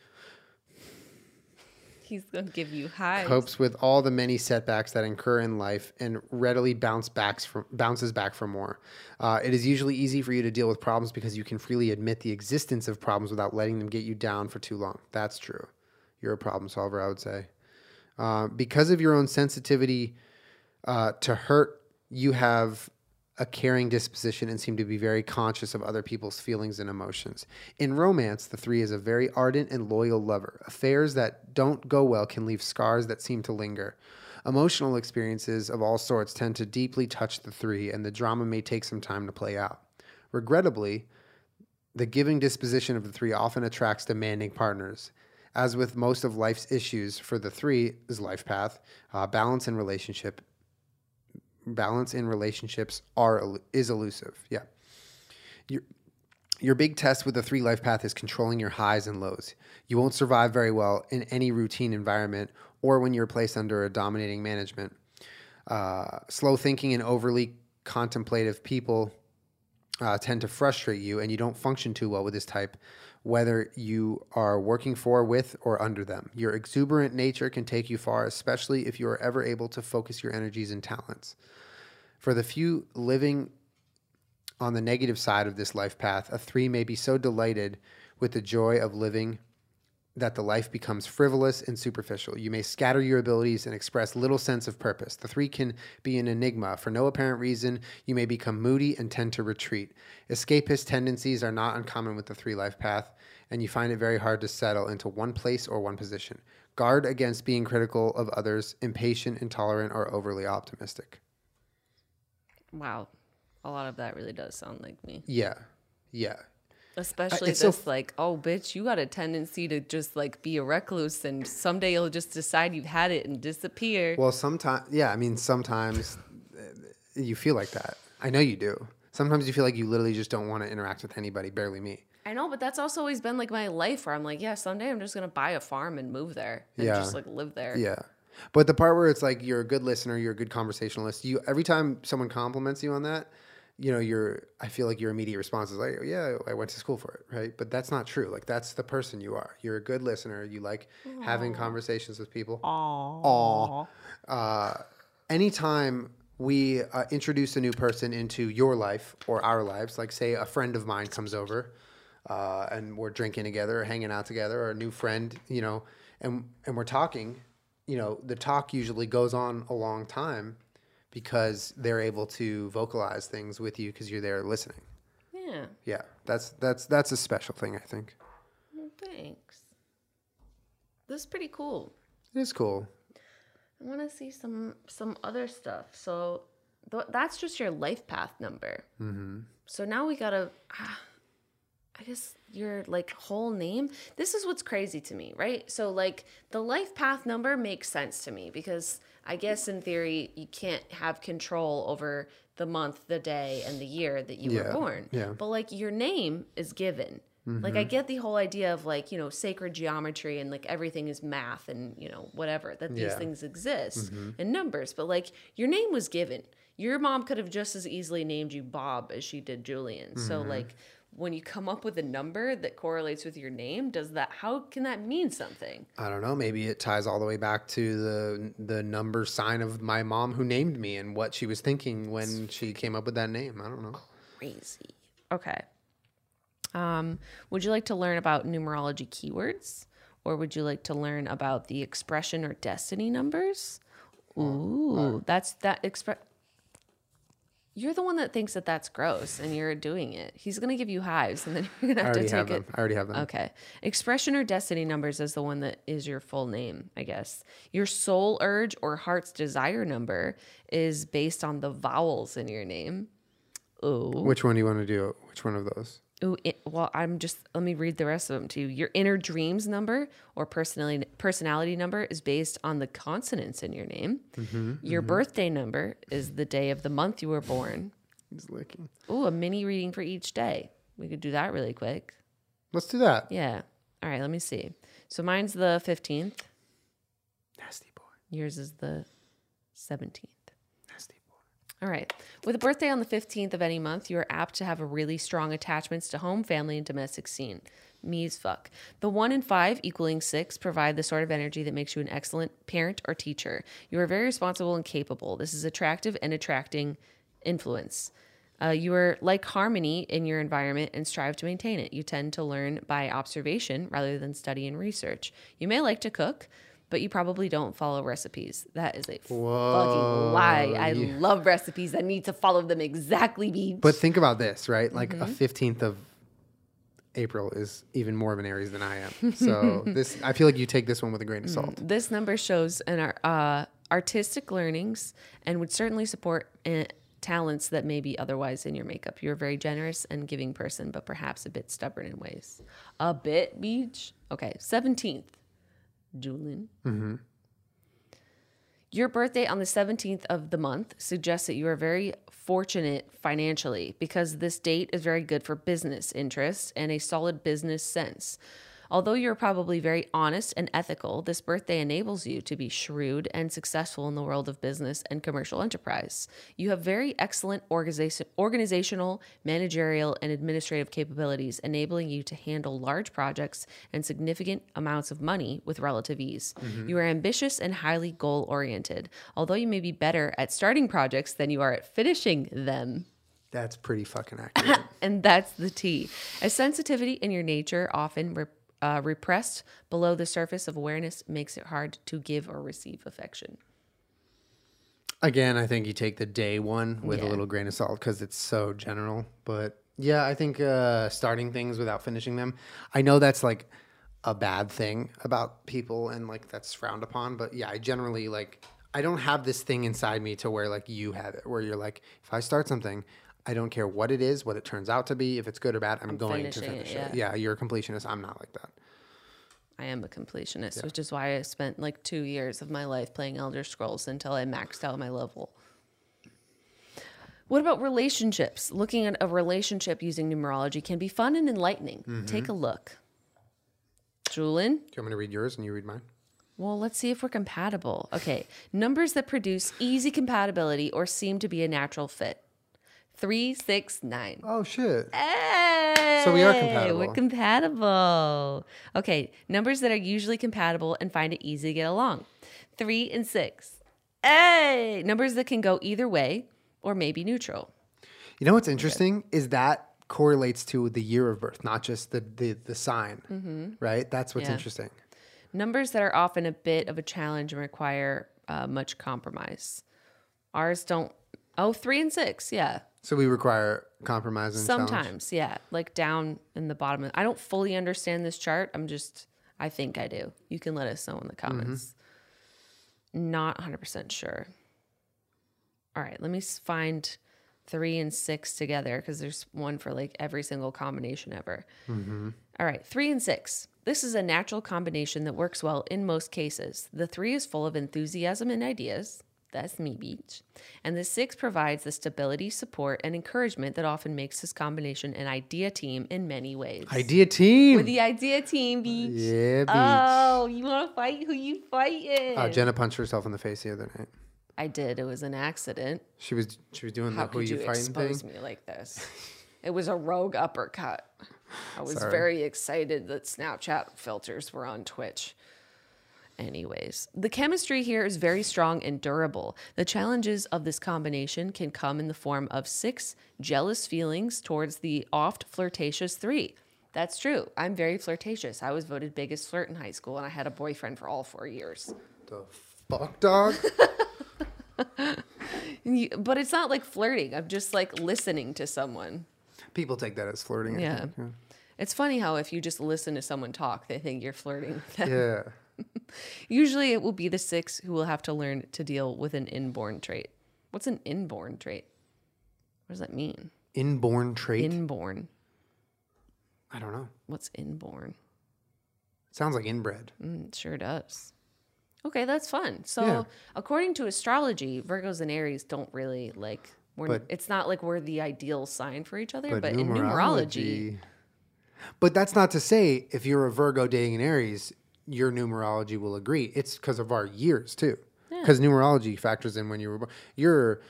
He's gonna give you highs. copes with all the many setbacks that incur in life and readily bounce backs from, bounces back for more. Uh, it is usually easy for you to deal with problems because you can freely admit the existence of problems without letting them get you down for too long. That's true. You're a problem solver, I would say. Uh, because of your own sensitivity uh, to hurt, you have a caring disposition and seem to be very conscious of other people's feelings and emotions. In romance, the three is a very ardent and loyal lover. Affairs that don't go well can leave scars that seem to linger. Emotional experiences of all sorts tend to deeply touch the three, and the drama may take some time to play out. Regrettably, the giving disposition of the three often attracts demanding partners. As with most of life's issues for the three is life path, uh, balance in relationship balance in relationships are is elusive. Yeah. Your your big test with the three life path is controlling your highs and lows. You won't survive very well in any routine environment or when you're placed under a dominating management. Uh, slow thinking and overly contemplative people uh, tend to frustrate you, and you don't function too well with this type, whether you are working for, with, or under them. Your exuberant nature can take you far, especially if you are ever able to focus your energies and talents. For the few living on the negative side of this life path, a three may be so delighted with the joy of living that the life becomes frivolous and superficial. You may scatter your abilities and express little sense of purpose. The three can be an enigma. For no apparent reason, you may become moody and tend to retreat. Escapist tendencies are not uncommon with the three life path, and you find it very hard to settle into one place or one position. Guard against being critical of others, impatient, intolerant, or overly optimistic. Wow. A lot of that really does sound like me. Yeah. Yeah. Especially it's so this, like, oh, bitch, you got a tendency to just like be a recluse, and someday you'll just decide you've had it and disappear. Well, sometimes, yeah, I mean, sometimes uh, you feel like that. I know you do. Sometimes you feel like you literally just don't want to interact with anybody, barely me. I know, but that's also always been like my life where I'm like, yeah, someday I'm just gonna buy a farm and move there and Yeah. just like live there. Yeah. But the part where it's like you're a good listener, you're a good conversationalist, you every time someone compliments you on that, you know, your I feel like your immediate response is like, yeah, I went to school for it, right? But that's not true. Like that's the person you are. You're a good listener. You like having conversations with people. Aww. Uh, anytime we uh, introduce a new person into your life or our lives, like say a friend of mine comes over, uh, and we're drinking together or hanging out together, or a new friend, you know, and and we're talking, you know, the talk usually goes on a long time because they're able to vocalize things with you because you're there listening. Yeah. Yeah, that's that's that's a special thing, I think. Well, thanks. This is pretty cool. It is cool. I want to see some some other stuff. So th- that's just your life path number. Mm-hmm. So now we gotta. ah, I guess your like whole name. This is what's crazy to me, right? So like the life path number makes sense to me because I guess in theory you can't have control over the month, the day, and the year that you were born. yeah. Mm-hmm. But like your name is given. Like I get the whole idea of like, you know, sacred geometry and like everything is math and, you know, whatever, that these Yeah. Mm-hmm. things exist in numbers. But like your name was given. Your mom could have just as easily named you Bob as she did Julian. So Mm-hmm. like when you come up with a number that correlates with your name, does that how can that mean something? I don't know. Maybe it ties all the way back to the the number sign of my mom who named me and what she was thinking when she came up with that name. I don't know. Crazy. Okay. Um, would you like to learn about numerology keywords? Or would you like to learn about the expression or destiny numbers? Ooh, that's that express. You're the one that thinks that that's gross and you're doing it. He's going to give you hives and then you're going to have to take have it. I already have them. Okay. Expression or destiny numbers is the one that is your full name, I guess. Your soul urge or heart's desire number is based on the vowels in your name. Ooh. Which one do you want to do? Which one of those? Ooh, it, well, I'm just let me read the rest of them to you. Your inner dreams number or personality personality number is based on the consonants in your name. Mm-hmm, your mm-hmm. birthday number is the day of the month you were born. He's licking. Ooh, a mini reading for each day. We could do that really quick. Let's do that. Yeah. All right, let me see. So mine's the 15th. Nasty boy. Yours is the 17th. All right. With a birthday on the 15th of any month, you are apt to have a really strong attachments to home, family, and domestic scene. Me fuck. The one in five equaling six provide the sort of energy that makes you an excellent parent or teacher. You are very responsible and capable. This is attractive and attracting influence. Uh, you are like harmony in your environment and strive to maintain it. You tend to learn by observation rather than study and research. You may like to cook, but you probably don't follow recipes. That is a fucking lie. I love recipes. I need to follow them exactly. Beach. But think about this, right? Like Mm-hmm. a fifteenth of April is even more of an Aries than I am. So this, I feel like you take this one with a grain of salt. this number shows an uh, artistic learnings and would certainly support uh, talents that may be otherwise in your makeup. You're a very generous and giving person, but perhaps a bit stubborn in ways. A bit, Beach? Okay, 17th. Julien. Mm-hmm. Your birthday on the 17th of the month suggests that you are very fortunate financially because this date is very good for business interests and a solid business sense. Although you're probably very honest and ethical, this birthday enables you to be shrewd and successful in the world of business and commercial enterprise. You have very excellent organization, organizational, managerial, and administrative capabilities, enabling you to handle large projects and significant amounts of money with relative ease. Mm-hmm. You are ambitious and highly goal oriented, although you may be better at starting projects than you are at finishing them. That's pretty fucking accurate. And that's the T. A sensitivity in your nature, often re- uh, repressed below the surface of awareness, makes it hard to give or receive affection. Again, I think you take the day one with a little grain of salt because it's so general. But yeah, I think uh, starting things without finishing them. I know that's like a bad thing about people and like that's frowned upon. But yeah, I generally like I don't have this thing inside me to where like you have it, where you're like, if I start something, I don't care what it is, what it turns out to be, if it's good or bad, I'm, going to finishing it, finish it. yeah. Yeah, you're a completionist. I'm not like that. I am a completionist, which is why I spent like two years of my life playing Elder Scrolls until I maxed out my level. What about relationships? Looking at a relationship using numerology can be fun and enlightening. Mm-hmm. Take a look. Julien? Do you want me to read yours and you read mine? Well, let's see if we're compatible. Okay. Numbers that produce easy compatibility or seem to be a natural fit. Three, six, nine. Oh shit. Hey, So we are compatible. We're compatible. Okay, numbers that are usually compatible and find it easy to get along. Three and six. Hey, numbers that can go either way or maybe neutral. You know what's interesting is that correlates to the year of birth, not just the the, the sign, right? That's what's Mm-hmm. Yeah. interesting. Numbers that are often a bit of a challenge and require uh, much compromise. Ours don't. Oh, three and six. Yeah. So we require compromise and challenge. Sometimes, yeah, like down in the bottom. I don't fully understand this chart. I'm just, I think I do. You can let us know in the mm-hmm. comments. Not 100% sure. All right, let me find three and six together because there's one for like every single combination ever. Mm-hmm. All right, three and six. This is a natural combination that works well in most cases. The three is full of enthusiasm and ideas. That's me, Beach. And the six provides the stability, support, and encouragement that often makes this combination an idea team in many ways. Idea team. We're the idea team, Beach. yeah, beach. Oh, you want to fight? Who you fighting? Uh, Jenna punched herself in the face the other night. I did. It was an accident. She was she was doing How the who you, you fighting thing. expose me like this? It was a rogue uppercut. I was Sorry. very excited that Snapchat filters were on Twitch. Anyways, the chemistry here is very strong and durable. The challenges of this combination can come in the form of six jealous feelings towards the oft flirtatious three. that's true. I'm very flirtatious. I was voted biggest flirt in high school, and I had a boyfriend for all four years. The fuck, dog? But it's not like flirting. I'm just like listening to someone. People take that as flirting. I Yeah. think, yeah. It's funny how if you just listen to someone talk, they think you're flirting with them. Yeah. Usually it will be the six who will have to learn to deal with an inborn trait. What's an inborn trait? What does that mean? Inborn trait. Inborn. I don't know. What's inborn? Sounds like inbred. Mm, it sure does. Okay, that's fun. So, Yeah. according to astrology, Virgos and Aries don't really like. We're, But- it's not like we're the ideal sign for each other, But, but, in numerology, But that's not to say if you're a Virgo dating an Aries, your numerology will agree. It's because of our years too. Because numerology factors in when you were born. You're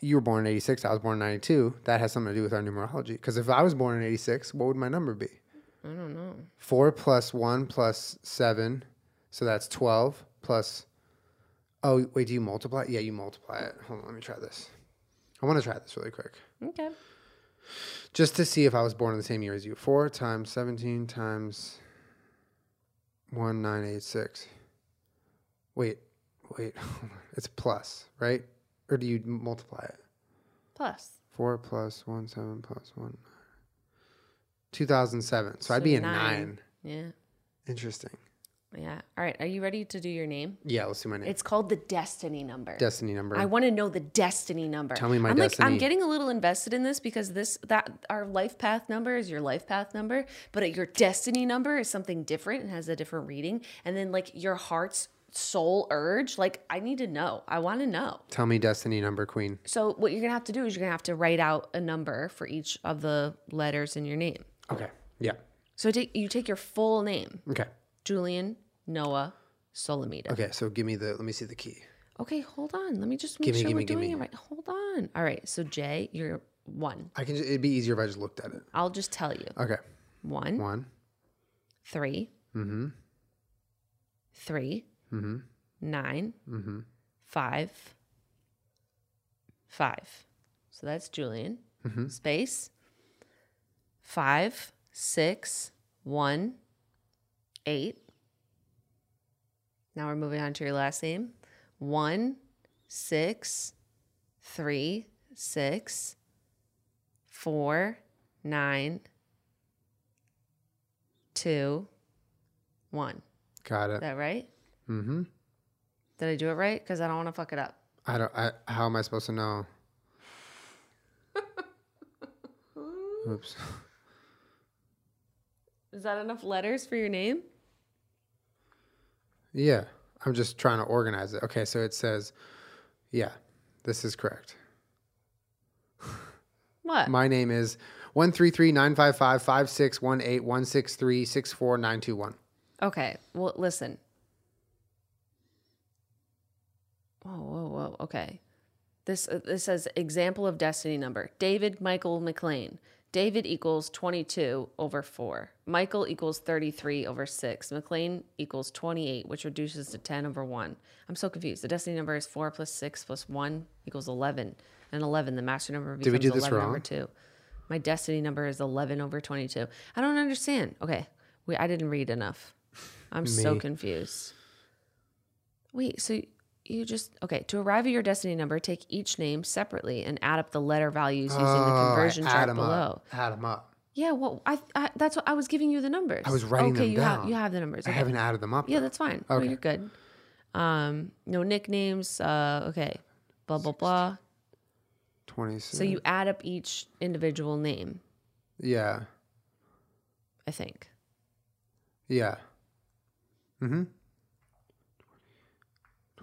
you were born in '86. I was born in '92. That has something to do with our numerology. Because if I was born in '86, what would my number be? I don't know. Four plus one plus seven, so that's twelve. Plus, oh wait, do you multiply? Yeah, you multiply it. Hold on, let me try this. I want to try this really quick Okay. just to see if I was born in the same year as you. Four times seventeen times one nine eight six. Wait, wait, it's plus, right? Or do you multiply it? Plus. Four plus one seven plus one. Two thousand seven. So, I'd be a nine. nine. Yeah. Interesting. Yeah. All right. Are you ready to do your name? Yeah, let's see my name. It's called the destiny number. Destiny number. I want to know the destiny number. Tell me my I'm Like, destiny. I'm getting a little invested in this because this that our life path number is your life path number, but your destiny number is something different and has a different reading. And then like your heart's soul urge, like I need to know. I want to know. Tell me destiny number, Queen. So what you're gonna have to do is you're gonna have to write out a number for each of the letters in your name. Okay. Yeah. So take you take your full name, Okay. Julien Noah Solomita. Okay. So give me the. Let me see the key. Okay, hold on. Let me just make Gimme, sure gimme, we're doing gimme. it right. Hold on. All right. So Jay, you're one. I can. ju- It'd be easier if I just looked at it. I'll just tell you. Okay. One, One. 3 Mm-hmm. three, Mm-hmm. nine, Mm-hmm. five, five. So that's Julien. Mm-hmm. Space. Five, six, one, eight. Now we're moving on to your last name. One, six, three, six, four, nine, two, one. Got Is it. that right? Mm-hmm. Did I do it right? Because I don't want to fuck it up. I don't. I, how am I supposed to know? Oops. Is that enough letters for your name? Yeah, I'm just trying to organize it. Okay, so it says, yeah, this is correct. What? My name is one three three nine five five five six one eight one six three six four nine two one. Okay. Well, listen. Whoa, whoa, whoa. Okay. This uh, this says example of destiny number. David Michael McLean. David equals 22 over 4. Michael equals 33 over 6. McLean equals 28, which reduces to 10 over 1. I'm so confused. The destiny number is 4 plus 6 plus 1 equals 11. And 11, the master number becomes we do this 11 over 2. My destiny number is 11 over 22. I don't understand. Okay. We, I didn't read enough. I'm so confused. Wait, so you just okay, to arrive at your destiny number, take each name separately and add up the letter values using the Oh, I conversion add chart below. Up. Add them up. Yeah, well, I, I that's what I was giving you the numbers. I was writing okay, them you have you have the numbers. okay. I haven't added them up. Yeah, though. that's fine. No, you're good. Um, no nicknames. Uh, okay, blah blah blah. 26 So you add up each individual name. Yeah. I think. Yeah. Mm-hmm.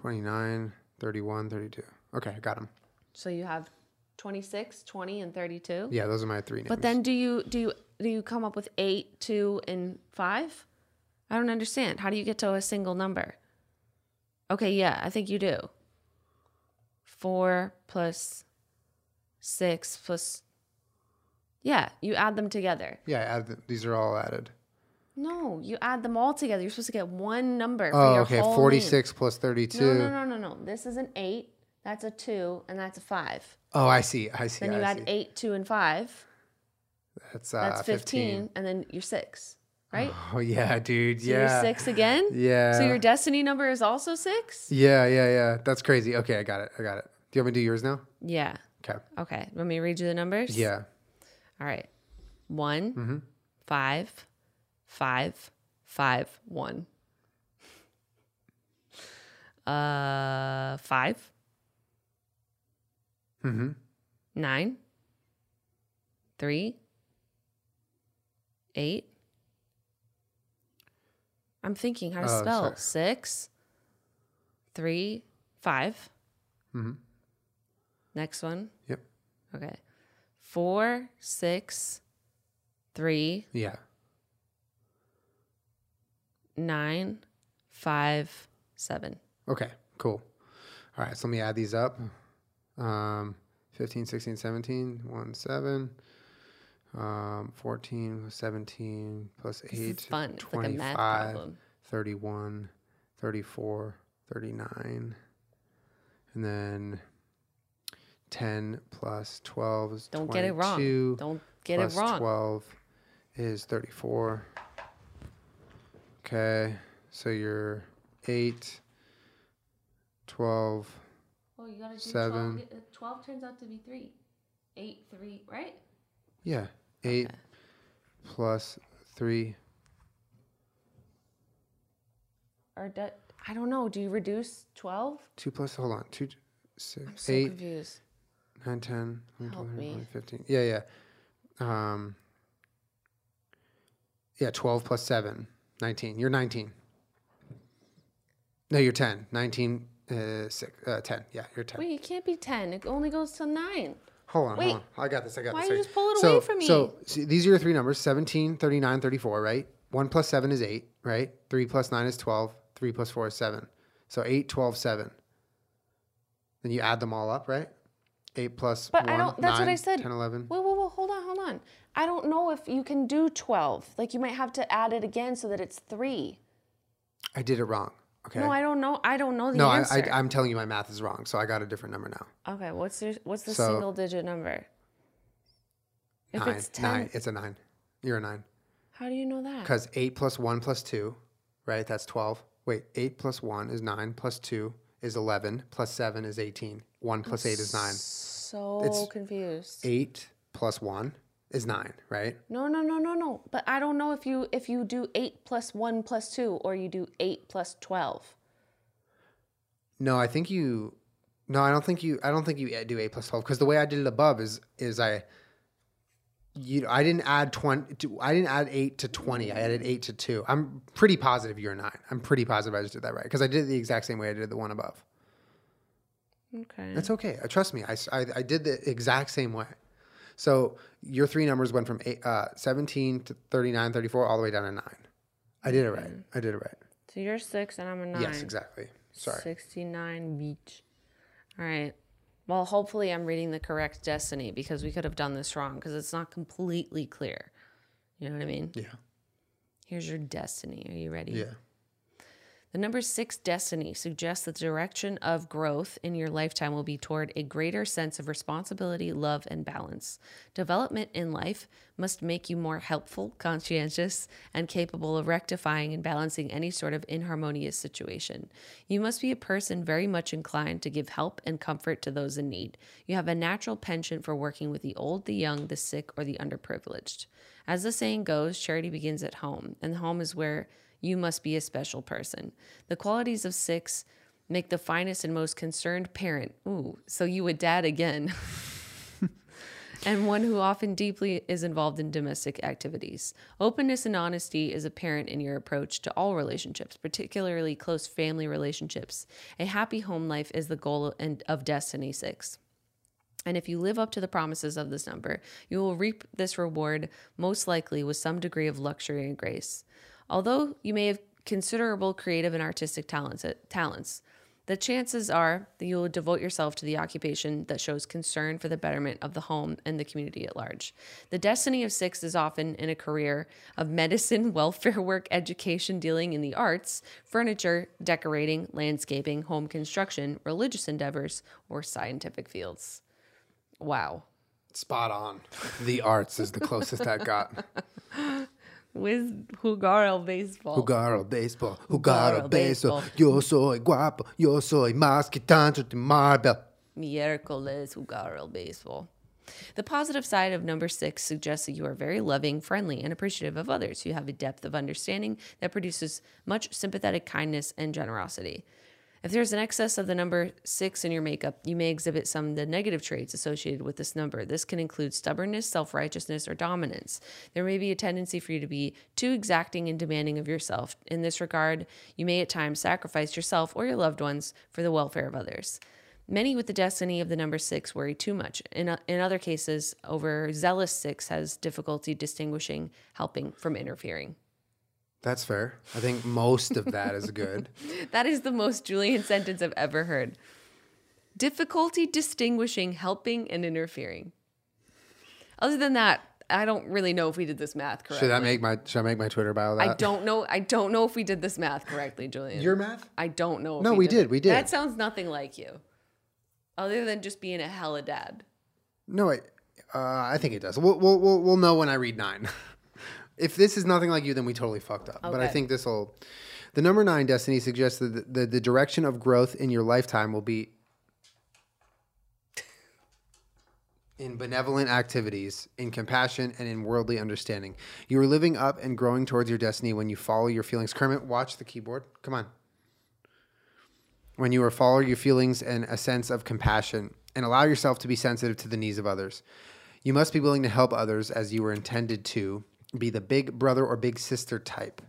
29, 31, 32. Okay, I got them. So you have 26, 20, and 32. Yeah, those are my three names. But then do you do you do you come up with eight, two, and five? I don't understand. How do you get to a single number? Okay, yeah, I think you do. Four plus six plus Yeah, you add them together. Yeah, I added them. these are all added. No, you add them all together. You're supposed to get one number for Oh, your okay. whole name. 46 plus 32. No, no, no, no, no. This is an eight. That's a two, and that's a five. Oh, I see. I see. Then you I add see. eight, two, and five. That's uh, That's 15, and then you're six, right? Oh yeah, dude. So yeah. you're six again? Yeah. So your destiny number is also six? Yeah, yeah, yeah. That's crazy. Okay, I got it. I got it. Do you want me to do yours now? Yeah. Okay. Okay. Let me read you the numbers? Yeah. All right. One, Mm-hmm. five, five, five, one. Uh, 5 Mm-hmm. nine, three, eight. I'm thinking how to Oh, spell sorry. six, three, five. Mm-hmm. Next one. Yep. Okay. Four, six, three, Yeah. Nine, five, seven. Okay. Cool. All right. So let me add these up. Um, 15, 16, 17, 1, 7. Um, 14, 17, plus 8, This is fun. It's like a math 31, 34, 39. And then 10 plus 12 is Don't get it wrong. 22, Don't get plus it wrong. 12 is 34. Okay. So you're 8, 12. Oh, you gotta do Seven. 12. 12 turns out to be three. Eight, three, right? Yeah. 8 Okay. plus 3. Or do, I don't know. Do you reduce 12? 2 plus, hold on. 2, 6, I'm so 8, confused. 9, 10, 11, Help 12, me. 13, 15. Yeah, yeah. Um, yeah, 12 plus 7, 19. You're 19. No, you're 10. 19, uh, six, uh, 10. Yeah, you're 10. Wait, you can't be 10. It only goes to 9. Hold on, Wait. hold on. I got this. I got Why this. you just pull it so, away from me? So see, these are your three numbers 17, 39, 34, right? 1 plus 7 is 8, right? 3 plus 9 is 12. 3 plus 4 is 7. So 8, 12, 7. Then you add them all up, right? 8 plus But 1, I don't, that's what I said. 10, 11. Whoa, whoa, whoa, hold on, hold on. I don't know if you can do 12. Like you might have to add it again so that it's 3. I did it wrong. Okay. No, I don't know. I don't know the no, I, answer. I, I'm telling you my math is wrong. So I got a different number now. okay, what's your, what's the So- single digit number? If 9. it's 10, 9. It's a 9. You're a 9. how do you know that? Because 8 plus 1 plus 2, right? That's 12. Wait, 8 plus 1 is 9, plus 2 is 11, plus 7 is 18. 1 plus 8 is 9. So It's- confused. 8 plus 1 is 9, right? No, no, no, no, no. But I don't know if you if you do 8 plus 1 plus 2 or you do 8 plus 12. No, I think you. No, I don't think you. I don't think you do 8 plus 12 because the way I did it above is is I. You, I didn't add 20. To, I didn't add 8 to 20. I added 8 to 2. I'm pretty positive you're 9. I'm pretty positive I just did that right because I did it the exact same way I did the one above. Okay. That's okay. Uh, trust me. I I did the exact same way. So your three numbers went from eight, uh, 17 to 39, 34, all the way down to 9. I did it right. I did it right. So you're 6 and I'm a 9. Yes, exactly. Sorry. 69 beach. All right. Well, hopefully I'm reading the correct destiny because we could have done this wrong because it's not completely clear. You know what I mean? Yeah. Here's your destiny. Are you ready? Yeah. The number six destiny suggests that the direction of growth in your lifetime will be toward a greater sense of responsibility, love, and balance. Development in life must make you more helpful, conscientious, and capable of rectifying and balancing any sort of inharmonious situation. You must be a person very much inclined to give help and comfort to those in need. You have a natural penchant for working with the old, the young, the sick, or the underprivileged. As the saying goes, charity begins at home, and home is where you must be a special person. The qualities of six make the finest and most concerned parent. Ooh, so you a dad again. and one who often deeply is involved in domestic activities. Openness and honesty is apparent in your approach to all relationships, particularly close family relationships. A happy home life is the goal of Destiny 6. And if you live up to the promises of this number, you will reap this reward most likely with some degree of luxury and grace. Although you may have considerable creative and artistic talents, uh, talents, the chances are that you will devote yourself to the occupation that shows concern for the betterment of the home and the community at large. The destiny of six is often in a career of medicine, welfare work, education, dealing in the arts, furniture, decorating, landscaping, home construction, religious endeavors, or scientific fields. Wow. Spot on. The arts is the closest I got. With Jugar baseball. Jugar al baseball. Jugar Jugar al al baseball. béisbol. Yo soy guapo. Yo soy más que tanto de Marvel. Miércoles jugar el baseball. The positive side of number six suggests that you are very loving, friendly, and appreciative of others. You have a depth of understanding that produces much sympathetic kindness and generosity. If there's an excess of the number six in your makeup, you may exhibit some of the negative traits associated with this number. This can include stubbornness, self righteousness, or dominance. There may be a tendency for you to be too exacting and demanding of yourself. In this regard, you may at times sacrifice yourself or your loved ones for the welfare of others. Many with the destiny of the number six worry too much. In, in other cases, over zealous six has difficulty distinguishing helping from interfering. That's fair. I think most of that is good. That is the most Julien sentence I've ever heard. Difficulty distinguishing helping and interfering. Other than that, I don't really know if we did this math correctly. Should I make my should I make my Twitter bio that? I don't know. I don't know if we did this math correctly, Julien. Your math? I don't know. If No, we did, it. we did. That sounds nothing like you. Other than just being a hella dad. No, I, uh, I think it does. We'll, we'll, we'll, we'll know when I read nine. if this is nothing like you, then we totally fucked up. But I think this will. The number nine destiny suggests that the, the, the direction of growth in your lifetime will be in benevolent activities, in compassion, and in worldly understanding. You are living up and growing towards your destiny when you follow your feelings. Kermit, watch the keyboard. Come on when you are follow your feelings and a sense of compassion and allow yourself to be sensitive to the needs of others. You must be willing to help others as you were intended to be the big brother or big sister type.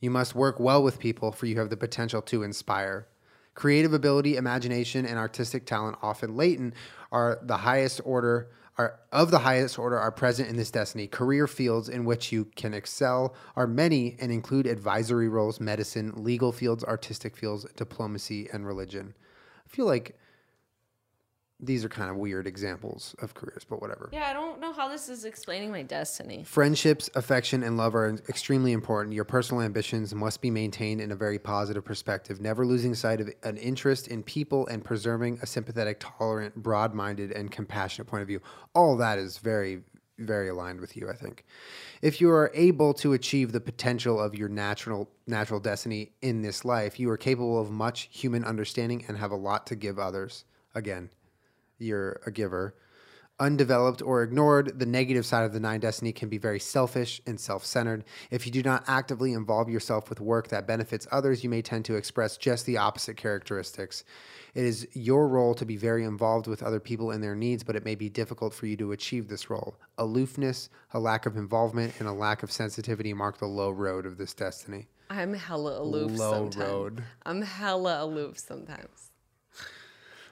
You must work well with people for you have the potential to inspire. Creative ability, imagination, and artistic talent, often latent, are the highest order are of the highest order are present in this destiny. Career fields in which you can excel are many and include advisory roles, medicine, legal fields, artistic fields, diplomacy, and religion. I feel like these are kind of weird examples of careers, but whatever. Yeah, I don't know how this is explaining my destiny. Friendships, affection, and love are extremely important. Your personal ambitions must be maintained in a very positive perspective, never losing sight of an interest in people and preserving a sympathetic, tolerant, broad minded, and compassionate point of view. All that is very, very aligned with you, I think. If you are able to achieve the potential of your natural natural destiny in this life, you are capable of much human understanding and have a lot to give others. Again, you're a giver. Undeveloped or ignored, the negative side of the nine destiny can be very selfish and self centered. If you do not actively involve yourself with work that benefits others, you may tend to express just the opposite characteristics. It is your role to be very involved with other people and their needs, but it may be difficult for you to achieve this role. Aloofness, a lack of involvement, and a lack of sensitivity mark the low road of this destiny. I'm hella aloof Low sometimes. road. I'm hella aloof sometimes.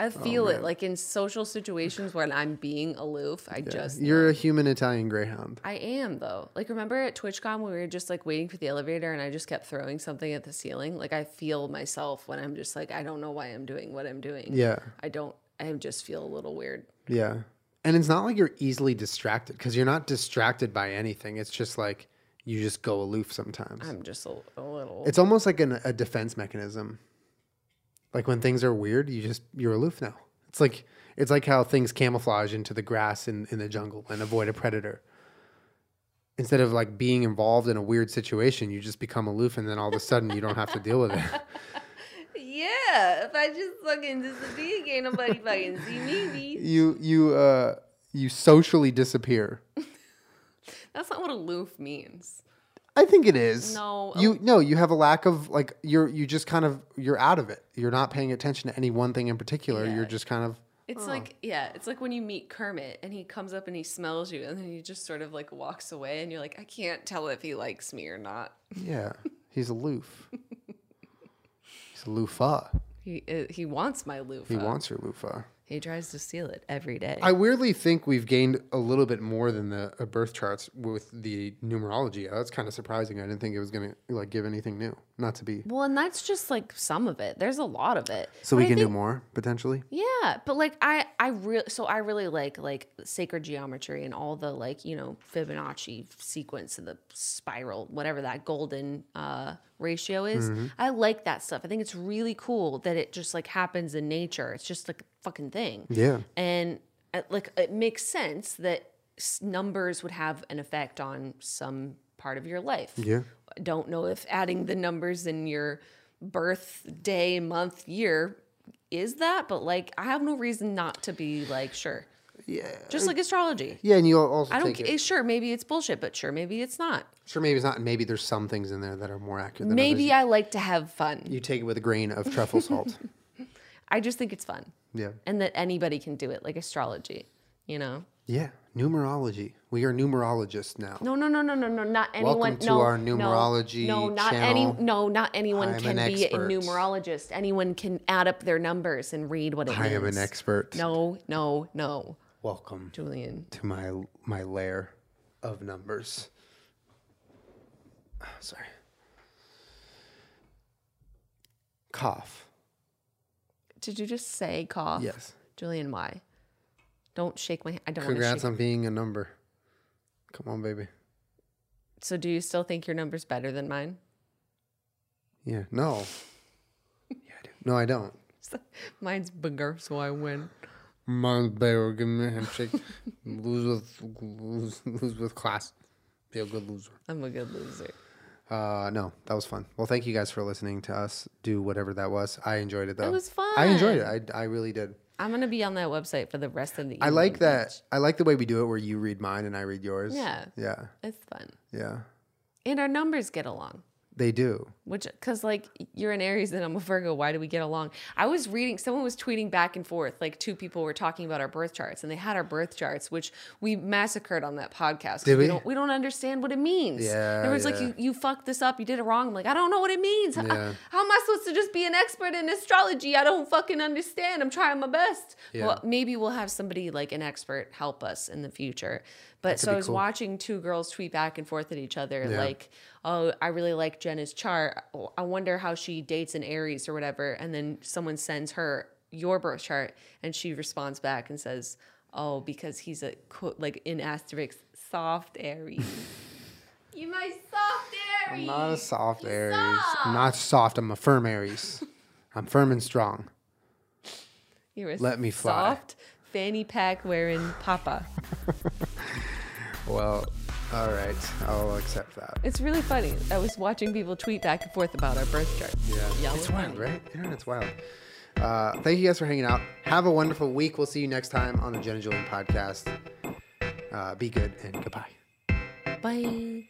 I Oh, feel it like in social situations when I'm being aloof. I just You're a human Italian greyhound. I am though. Like remember at TwitchCon when we were just like waiting for the elevator and I just kept throwing something at the ceiling? Like I feel myself when I'm just like I don't know why I'm doing what I'm doing. Yeah. I don't I just feel a little weird. Yeah. And it's not like you're easily distracted because you're not distracted by anything. It's just like you just go aloof sometimes. I'm just a, a little It's almost like an, a defense mechanism. Like when things are weird, you just you're aloof now. It's like it's like how things camouflage into the grass in, in the jungle and avoid a predator. Instead of like being involved in a weird situation, you just become aloof and then all of a sudden you don't have to deal with it. Yeah, if I just fucking disappear, can't nobody fucking see me. You you uh you socially disappear. That's not what aloof means. I think it is. No, You no, you have a lack of like you're you just kind of you're out of it. You're not paying attention to any one thing in particular. Yeah. You're just kind of It's like yeah, it's like when you meet Kermit and he comes up and he smells you and then he just sort of like walks away and you're like, I can't tell if he likes me or not. yeah, he's aloof. he's a loofah. He uh, he wants my loofah. He wants your loofah. He tries to steal it every day. I weirdly think we've gained a little bit more than the uh, birth charts with the numerology. That's kind of surprising. I didn't think it was gonna like give anything new. Not to be. well, and that's just like some of it. There's a lot of it. So But we I can do more potentially. Yeah, but like I I really so I really like like sacred geometry and all the like you know Fibonacci sequence and the spiral whatever that golden uh ratio is. Mm-hmm. I like that stuff. I think it's really cool that it just like happens in nature. It's just like a fucking thing. Yeah. And uh, like it makes sense that s- numbers would have an effect on some part of your life. Yeah. I don't know if adding the numbers in your birthday, month, year is that, but like I have no reason not to be like sure. Yeah. Just like astrology. Yeah, and you also I don't it. sure maybe it's bullshit, but sure maybe it's not. Sure, maybe it's not. and Maybe there's some things in there that are more accurate. Than Maybe others. I like to have fun. you take it with a grain of truffle salt. I just think it's fun. yeah. And that anybody can do it, like astrology, you know? Yeah. Numerology. We are numerologists now. No, no, no, no, no, no, not anyone. Welcome to no, our no, numerology No, not channel. any. No, not anyone I am can an be expert. a numerologist. Anyone can add up their numbers and read what it I means. am an expert. No, no, no, Welcome Julien. to my my lair of numbers. Sorry. Cough. Did you just say cough? Yes. Julien, why? Don't shake my. I don't want to Congrats on being a number. Come on, baby. So, do you still think your number's better than mine? Yeah. No. yeah, I do. No, I don't. Mine's bigger, so I win. Mine's better. Give me a handshake. lose with lose, lose with class. Be a good loser. I'm a good loser. Uh, no, that was fun. Well, thank you guys for listening to us do whatever that was. I enjoyed it though. It was fun. I enjoyed it. I, I really did. I'm gonna be on that website for the rest of the. I like that. I like the way we do it, where you read mine and I read yours. Yeah. Yeah. It's fun, Yeah. and our numbers get along. They do. Which, because like you're an Aries and I'm a Virgo, why do we get along? I was reading, someone was tweeting back and forth. Like two people were talking about our birth charts, and they had our birth charts, which we massacred on that podcast. Did we? don't we don't understand what it means. Yeah, Everyone's like, yeah. you you fucked this up, you did it wrong. I'm like, I don't know what it means. How, Yeah. how am I supposed to just be an expert in astrology? I don't fucking understand. I'm trying my best. Yeah. Well, maybe we'll have somebody like an expert help us in the future. But so I was cool. watching two girls tweet back and forth at each other, Yeah. like, "Oh, I really like Jenna's chart. Oh, I wonder how she dates an Aries or whatever." And then someone sends her your birth chart, and she responds back and says, "Oh, because he's a quote like in asterisks soft Aries." you my soft Aries. I'm not a soft You Aries. soft. I'm not soft. I'm a firm Aries. I'm firm and strong. You're a Let me fly. soft fanny pack wearing papa. Well, all right. I'll accept that. It's really funny. I was watching people tweet back and forth about our birth chart. Yeah. Y'all it's wild, funny. right? Internet's wild. Uh, thank you guys for hanging out. Have a wonderful week. We'll see you next time on the Jen and Julien podcast. Uh, be good and goodbye. Bye.